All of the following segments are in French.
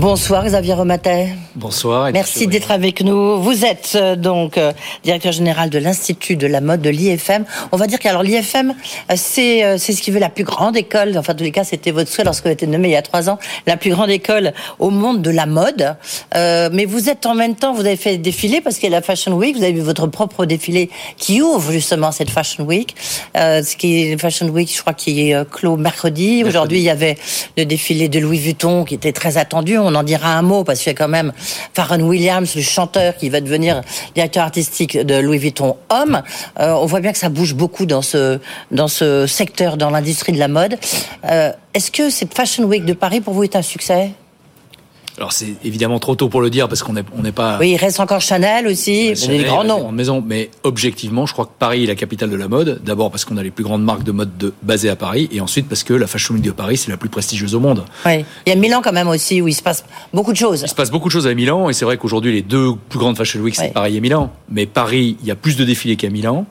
Bonsoir Xavier Rematet. Bonsoir. Merci d'être avec nous. Vous êtes euh, donc euh, directeur général de l'Institut de la mode de l'IFM. On va dire que alors l'IFM, euh, c'est c'est ce qui veut la plus grande école. Enfin, en tous les cas, c'était votre souhait lorsque vous avez été nommé il y a trois ans, la plus grande école au monde de la mode. mais vous êtes en même temps, vous avez fait défiler parce qu'il y a la Fashion Week. Vous avez vu votre propre défilé qui ouvre justement cette Fashion Week. ce qui est Fashion Week, je crois, qui est clos mercredi. Aujourd'hui, il y avait le défilé de Louis Vuitton qui était très attendu. On en dira un mot parce qu'il y a quand même Pharrell Williams, le chanteur qui va devenir directeur artistique de Louis Vuitton Homme. Euh, on voit bien que ça bouge beaucoup dans ce dans ce secteur, dans l'industrie de la mode. Euh, est-ce que cette Fashion Week de Paris pour vous est un succès? Alors c'est évidemment trop tôt pour le dire parce qu'on n'est on n'est pas. Oui, il reste encore Chanel aussi, des grands noms. Maison, mais objectivement, je crois que Paris est la capitale de la mode. D'abord parce qu'on a les plus grandes marques de mode de, basées à Paris, et ensuite parce que la Fashion Week de Paris c'est la plus prestigieuse au monde. Oui, il y a Milan quand même aussi où il se passe beaucoup de choses. Il se passe beaucoup de choses à Milan, et c'est vrai qu'aujourd'hui les deux plus grandes Fashion Week c'est Paris et Milan. Mais Paris, il y a plus de défilés qu'à Milan.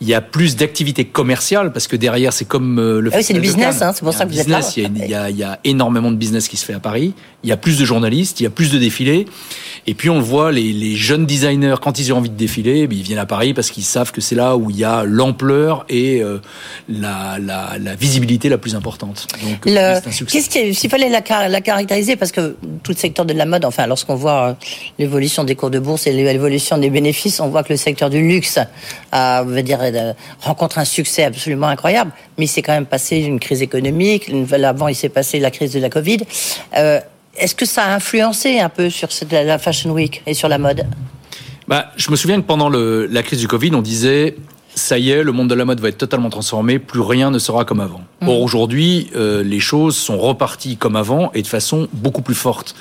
Il y a plus d'activités commerciales parce que derrière, c'est comme euh, le. Ah oui, c'est du business, hein, c'est pour ça que vous êtes là. Il y, a, il y, a, énormément de business qui se fait à Paris. Il y a plus de journalistes, il y a plus de défilés. Et puis on le voit, les, les jeunes designers, quand ils ont envie de défiler, ben, ils viennent à Paris parce qu'ils savent que c'est là où il y a l'ampleur et euh, la, la, la, visibilité la plus importante. Donc, qu'est-ce s'il fallait la, la, caractériser, parce que tout le secteur de la mode, enfin, lorsqu'on voit euh, l'évolution des cours de bourse et l'évolution des bénéfices, on voit que le secteur du luxe a on va dire, euh, rencontre un succès absolument incroyable, mais il s'est quand même passé une crise économique. Avant, il s'est passé la crise de la Covid. Euh, est-ce que ça a influencé un peu sur la Fashion Week et sur la mode? Bah, Je me souviens que pendant la crise du Covid, on disait ça y est, le monde de la mode va être totalement transformé, plus rien ne sera comme avant. Mmh. Or aujourd'hui, euh, les choses sont reparties comme avant et de façon beaucoup plus forte.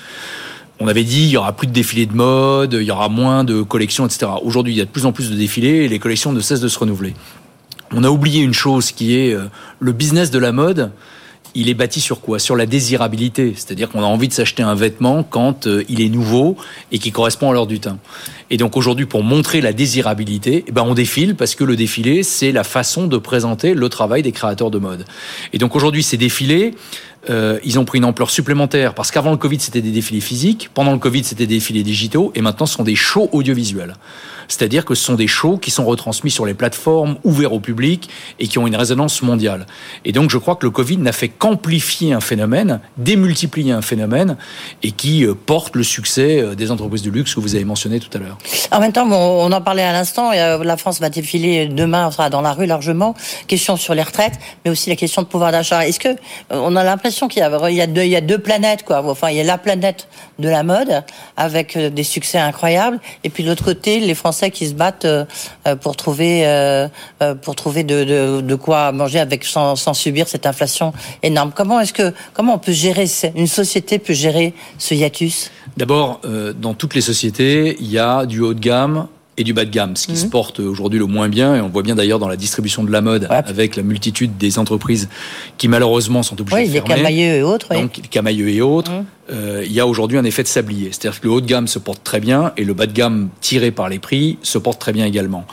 On avait dit il y aura plus de défilés de mode, il y aura moins de collections, etc. Aujourd'hui, il y a de plus en plus de défilés et les collections ne cessent de se renouveler. On a oublié une chose qui est euh, le business de la mode. Il est bâti sur quoi? Sur la désirabilité. C'est-à-dire qu'on a envie de s'acheter un vêtement quand euh, il est nouveau et qui correspond à l'heure du temps. Et donc aujourd'hui, pour montrer la désirabilité, eh ben on défile parce que le défilé, c'est la façon de présenter le travail des créateurs de mode. Et donc aujourd'hui, ces défilés, euh, ils ont pris une ampleur supplémentaire parce qu'avant le Covid, c'était des défilés physiques, pendant le Covid, c'était des défilés digitaux, et maintenant, ce sont des shows audiovisuels. C'est-à-dire que ce sont des shows qui sont retransmis sur les plateformes, ouverts au public et qui ont une résonance mondiale. Et donc, je crois que le Covid n'a fait qu'amplifier un phénomène, démultiplier un phénomène et qui euh, porte le succès euh, des entreprises de luxe que vous avez mentionné tout à l'heure. En même temps, on en parlait à l'instant, la France va défiler demain, sera dans la rue largement. Question sur les retraites, mais aussi la question de pouvoir d'achat. Est-ce que on a l'impression qu'il y a, il y a, deux, il y a deux planètes, quoi. Enfin, il y a la planète de la mode avec euh, des succès incroyables, et puis de l'autre côté, les Français qui se battent euh, euh, pour trouver, pour trouver de, de, de, quoi manger avec sans, sans, subir cette inflation énorme. Comment est-ce que, comment on peut gérer une société peut gérer ce hiatus? D'abord, dans toutes les sociétés, il y a du haut de gamme et du bas de gamme, ce qui se mhm. porte aujourd'hui le moins bien, et on voit bien d'ailleurs dans la distribution de la mode, avec la multitude des entreprises qui malheureusement sont obligées oui, de fermer. les camailleux et autres. Donc, les camailleux et autres. Mhm. Euh, il y a aujourd'hui un effet de sablier. C'est-à-dire que le haut de gamme se porte très bien, et le bas de gamme tiré par les prix se porte très bien également.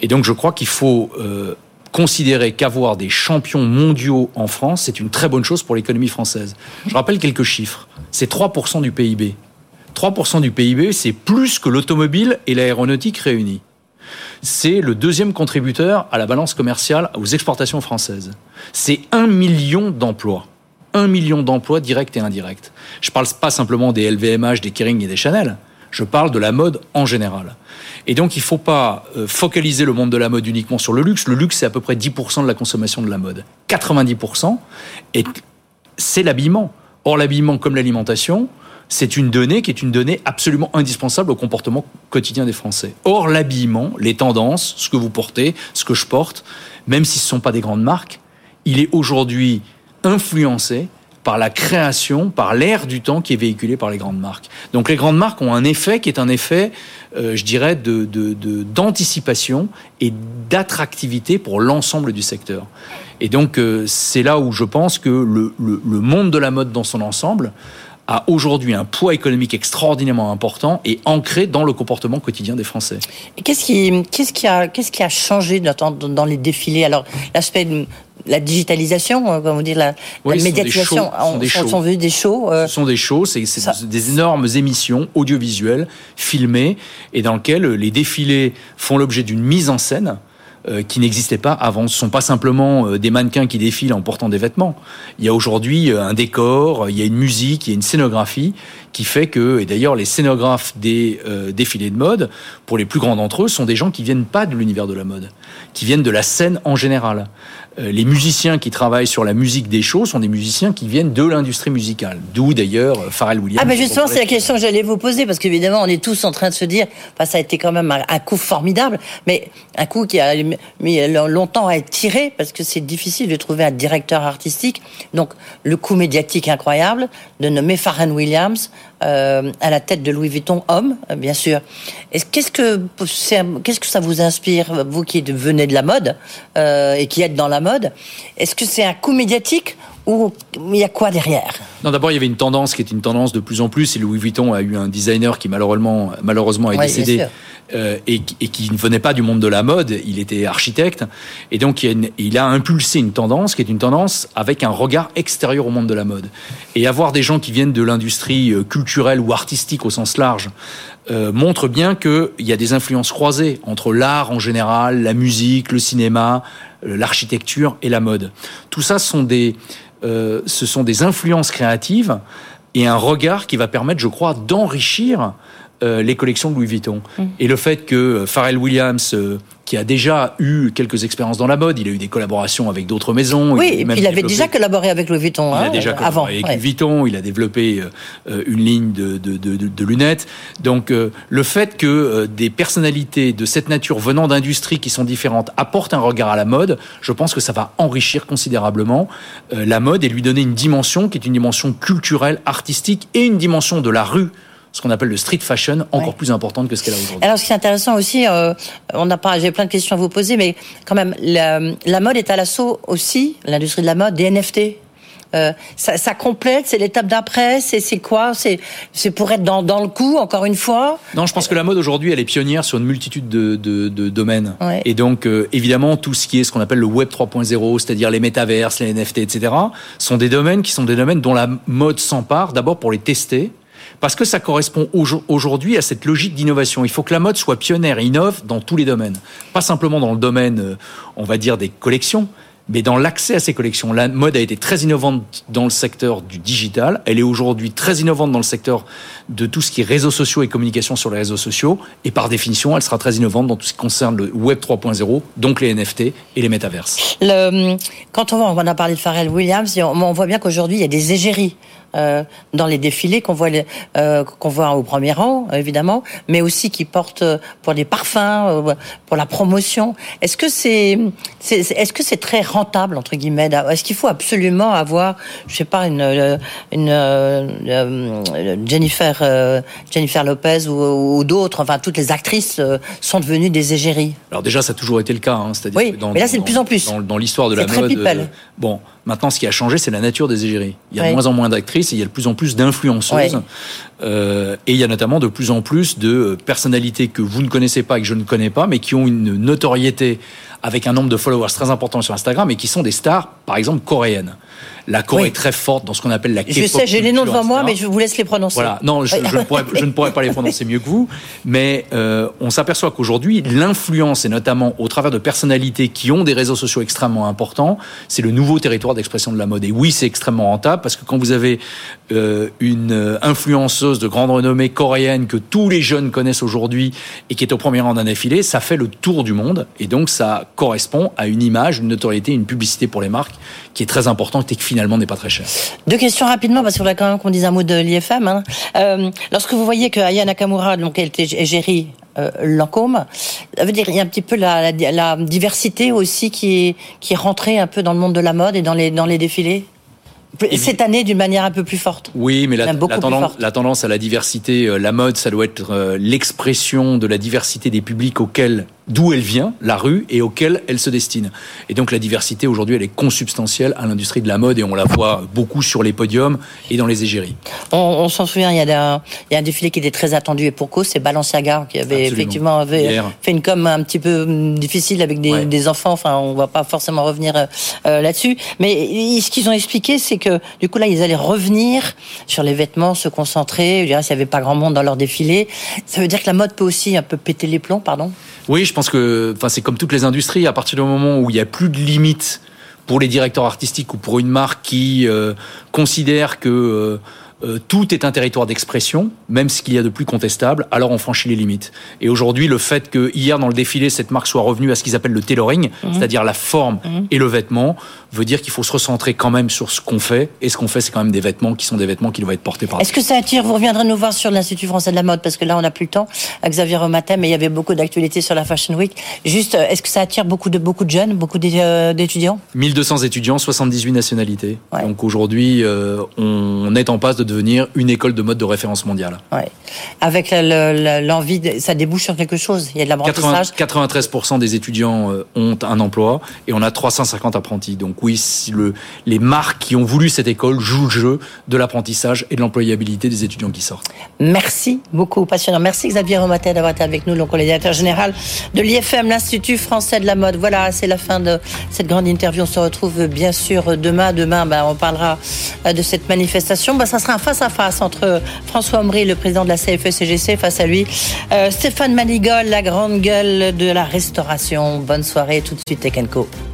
Et donc je crois qu'il faut... Euh, considérer qu'avoir des champions mondiaux en France, c'est une très bonne chose pour l'économie française. Je rappelle quelques chiffres. C'est 3% du PIB. 3% du PIB, c'est plus que l'automobile et l'aéronautique réunis. C'est le deuxième contributeur à la balance commerciale aux exportations françaises. C'est un million d'emplois. Un million d'emplois directs et indirects. Je ne parle pas simplement des LVMH, des Kering et des Chanel. Je parle de la mode en général. Et donc, il ne faut pas euh, focaliser le monde de la mode uniquement sur le luxe. Le luxe, c'est à peu près 10% de la consommation de la mode. 90%, et c'est l'habillement. Or, l'habillement, comme l'alimentation, c'est une donnée qui est une donnée absolument indispensable au comportement quotidien des Français. Or, l'habillement, les tendances, ce que vous portez, ce que je porte, même si ce ne sont pas des grandes marques, il est aujourd'hui influencé par la création, par l'air du temps qui est véhiculé par les grandes marques. Donc les grandes marques ont un effet qui est un effet, euh, je dirais, d'anticipation de, et d'attractivité pour l'ensemble du secteur. Et donc euh, c'est là où je pense que le, le, monde de la mode dans son ensemble a aujourd'hui un poids économique extraordinairement important et ancré dans le comportement quotidien des Français. Qu'est-ce qui, qu'est-ce qui, a, qu'est-ce qui a changé dans, dans les défilés? Alors, l'aspect la digitalisation, euh, comment dire, la, la médiatisation. Sont des shows, sont, des shows. Euh, ce sont des shows, c'est des énormes émissions audiovisuelles filmées et dans lesquelles les défilés font l'objet d'une mise en scène euh, qui n'existaient pas avant. Ce sont pas simplement euh, des mannequins qui défilent en portant des vêtements. Il y a aujourd'hui euh, un décor, il y a une musique, il y a une scénographie qui fait que, et d'ailleurs les scénographes des défilés de mode, pour les plus grands d'entre eux, sont des gens qui viennent pas de l'univers de la mode, qui viennent de la scène en général. les musiciens qui travaillent sur la musique des shows sont des musiciens qui viennent de l'industrie musicale, d'où d'ailleurs Pharrell Williams. Ah ben justement, c'est la question que j'allais vous poser, parce qu'évidemment, on est tous en train de se dire, enfin, ça a été quand même un coup formidable, mais un coup qui a mais longtemps à être tiré parce que c'est difficile de trouver un directeur artistique. Donc le coup médiatique incroyable de nommer Pharrell Williams euh, à la tête de Louis Vuitton homme, bien sûr. Qu'est-ce que qu'est-ce que ça vous inspire, vous qui venez de la mode euh, et qui êtes dans la mode? Est-ce que c'est un coup médiatique ou il y a quoi derrière? Non, d'abord il y avait une tendance qui est une tendance de plus en plus. Et Louis Vuitton a eu un designer qui malheureusement malheureusement est décédé euh, et, qui ne venait pas du monde de la mode. Il était architecte et donc il a, impulsé une tendance qui est une tendance avec un regard extérieur au monde de la mode. Et avoir des gens qui viennent de l'industrie euh, culturelle ou artistique au sens large euh, montre bien qu'il y a des influences croisées entre l'art en général, la musique, le cinéma, l'architecture et la mode. Tout ça ce sont des influences créatives et un regard qui va permettre, je crois, d'enrichir euh, les collections de Louis Vuitton. Mm. Et le fait que Pharrell Williams qui a déjà eu quelques expériences dans la mode. Il a eu des collaborations avec d'autres maisons. Oui, il, il avait déjà collaboré avec Louis Vuitton. Il a hein, déjà avant, avec Louis Vuitton. Il a développé euh, une ligne de, de, de, de lunettes. Donc, euh, le fait que euh, des personnalités de cette nature venant d'industries qui sont différentes apportent un regard à la mode, je pense que ça va enrichir considérablement la mode et lui donner une dimension qui est une dimension culturelle, artistique et une dimension de la rue ce qu'on appelle le street fashion, encore plus importante que ce qu'elle a aujourd'hui. Alors, ce qui est intéressant aussi, euh, on a pas, j'ai plein de questions à vous poser, mais quand même, la, mode est à l'assaut aussi, l'industrie de la mode, des NFT. Euh, ça, ça, complète, c'est l'étape d'après, c'est, quoi? C'est, pour être dans, dans le coup, encore une fois? Non, je pense que la mode aujourd'hui, elle est pionnière sur une multitude de, de, de domaines. Et donc, euh, évidemment, tout ce qui est ce qu'on appelle le Web 3.0, c'est-à-dire les métaverses, les NFT, etc., sont des domaines qui sont des domaines dont la mode s'empare, d'abord pour les tester, parce que ça correspond aujourd'hui à cette logique d'innovation. Il faut que la mode soit pionnière innove dans tous les domaines. Pas simplement dans le domaine, euh, on va dire, des collections, mais dans l'accès à ces collections. La mode a été très innovante dans le secteur du digital. Elle est aujourd'hui très innovante dans le secteur de tout ce qui est réseaux sociaux et communication sur les réseaux sociaux. Et par définition, elle sera très innovante dans tout ce qui concerne le Web 3.0, donc les NFT et les métaverses. Le, quand on, on a parlé de Pharrell Williams, on voit bien qu'aujourd'hui, il y a des égéries euh, dans les défilés qu'on voit euh, qu'on voit au premier rang évidemment, mais aussi qui portent euh, pour des parfums, pour la promotion. Est-ce que c'est est-ce que c'est très rentable entre guillemets Est-ce qu'il faut absolument avoir, je sais pas, une une, Jennifer Jennifer Lopez ou, ou d'autres, enfin toutes les actrices sont devenues des égéries? Alors déjà ça a toujours été le cas, hein, c'est-à-dire oui, mais là c'est de plus en plus dans, dans l'histoire de la mode. bon, Maintenant, ce qui a changé, c'est la nature des égéries. Il y a de moins en moins d'actrices et il y a de plus en plus d'influenceuses. Euh, et il y a notamment de plus en plus de personnalités que vous ne connaissez pas et que je ne connais pas, mais qui ont une notoriété avec un nombre de followers très important sur Instagram et qui sont des stars, par exemple, coréennes. La Corée est très forte dans ce qu'on appelle la K-pop. Je sais, j'ai les noms devant moi, mais je vous laisse les prononcer. Voilà, non, je, je, ne, pourrais, je ne, pourrais, pas les prononcer mieux que vous, mais euh, on s'aperçoit qu'aujourd'hui, l'influence, et notamment au travers de personnalités qui ont des réseaux sociaux extrêmement importants, c'est le nouveau territoire d'expression de la mode. Et oui, c'est extrêmement rentable, parce que quand vous avez euh, une influenceuse de grande renommée coréenne que tous les jeunes connaissent aujourd'hui et qui est au premier rang d'un défilé, ça fait le tour du monde, et donc ça correspond à une image, une notoriété, une publicité pour les marques qui est très importante et qui finalement n'est pas très cher. Deux questions rapidement parce qu'il faudrait quand même qu'on dise un mot de l'IFM. Hein. Euh, lorsque vous voyez que Aya Nakamura, donc elle était égérie euh, Lancôme, ça veut dire il y a un petit peu la, la, diversité aussi qui est, qui est rentrée un peu dans le monde de la mode et dans les, dans les défilés? Cette année d'une manière un peu plus forte. Oui, mais la, tendance, la, tendance, à la diversité, euh, la mode, ça doit être euh, l'expression de la diversité des publics auxquels d'où elle vient, la rue, et auquel elle se destine. Et donc la diversité aujourd'hui, elle est consubstantielle à l'industrie de la mode et on la voit beaucoup sur les podiums et dans les égéries. On, s'en souvient, il y, a un, il y, a un, défilé qui était très attendu et pour cause, c'est Balenciaga qui avait effectivement fait une com un petit peu hum, difficile avec des, enfants. Enfin, on va pas forcément revenir euh, là-dessus. Mais ce qu'ils ont expliqué, c'est que du coup là, ils allaient revenir sur les vêtements, se concentrer. Je dirais s'il n'y avait pas grand monde dans leur défilé. Ça veut dire que la mode peut aussi un peu péter les plombs, pardon? Oui, je pense que enfin, c'est comme toutes les industries. À partir du moment où il n'y a plus de limites pour les directeurs artistiques ou pour une marque qui euh, considère que euh, tout est un territoire d'expression, même ce qu'il y a de plus contestable, alors on franchit les limites. Et aujourd'hui, le fait que hier dans le défilé, cette marque soit revenue à ce qu'ils appellent le tailoring, mhm. c'est-à-dire la forme mhm. et le vêtement, veut dire qu'il faut se recentrer quand même sur ce qu'on fait. Et ce qu'on fait, c'est quand même des vêtements qui sont des vêtements qui doivent être portés par. Est-ce que ça attire? Vous reviendrez nous voir sur l'Institut français de la mode, parce que là, on n'a plus le temps. Xavier Romatin, mais il y avait beaucoup d'actualités sur la Fashion Week. Juste, euh, est-ce que ça attire beaucoup de, beaucoup de jeunes, beaucoup euh, d'étudiants? 1200 étudiants, 78 nationalités. Donc aujourd'hui, on est en passe de devenir une école de mode de référence mondiale. Ouais. Avec l'envie, ça débouche sur quelque chose. Il y a de l'apprentissage. 93% des étudiants euh, ont un emploi et on a 350 apprentis. Donc oui, le, les marques qui ont voulu cette école jouent le jeu de l'apprentissage et de l'employabilité des étudiants qui sortent. Merci beaucoup, passionnant. Merci Xavier Romatet d'avoir été avec nous, le directeur général de l'IFM, l'Institut français de la mode. Voilà, c'est la fin de cette grande interview. On se retrouve bien sûr demain. Demain, ben, on parlera euh, de cette manifestation. Ben, ça sera un face à face entre François Omri, le président de la CFE-CGC, face à lui, euh, Stéphane Manigol, la grande gueule de la restauration. Bonne soirée, tout de suite, Tekenco.